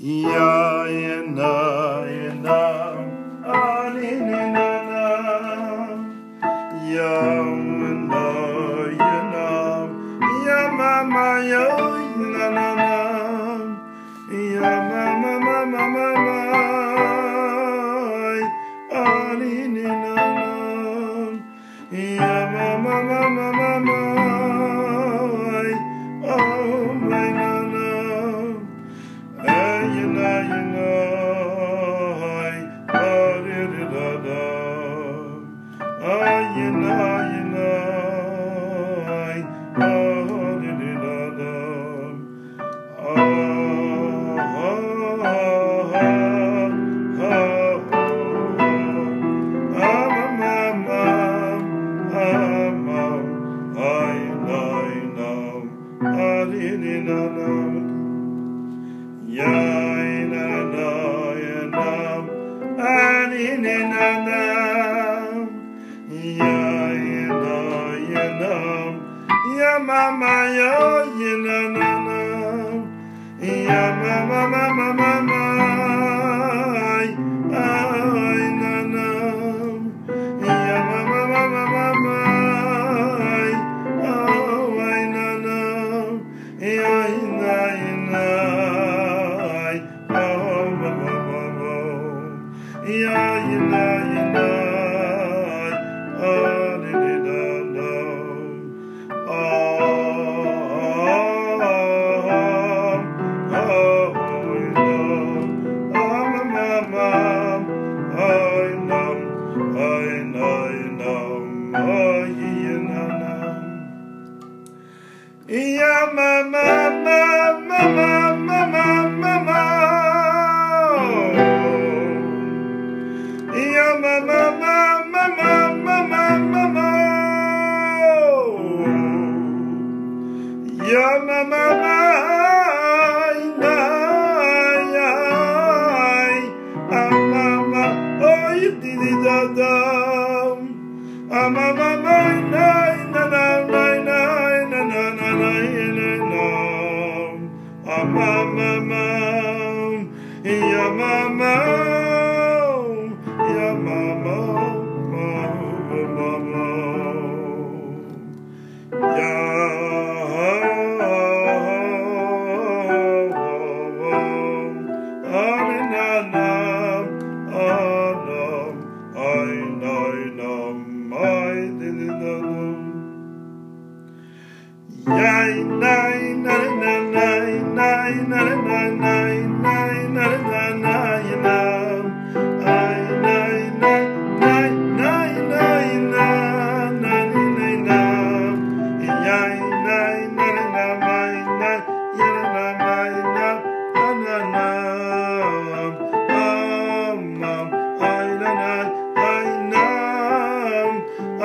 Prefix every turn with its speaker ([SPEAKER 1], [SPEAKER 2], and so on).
[SPEAKER 1] Ya na na ani ni na na. Ya mama ya na na na. Ya mama mama mama. Ani ni na na. Ya mama mama mama mama yo yina na na Ya mama mama mama mama, mama, mama, Mama ya mama Amen and nam, anam, ay, nay, nam, ay, dilinanum. Yay, nay, nay, nay, nay, nay, nay, nay, nay, nay, nay, nay, nay, nam, ay, nay, nay, nay, nay, nay, nay, nay, nay, nam. Yay, nay, nay, nay, nay, nay, nay, nay, nay, nay,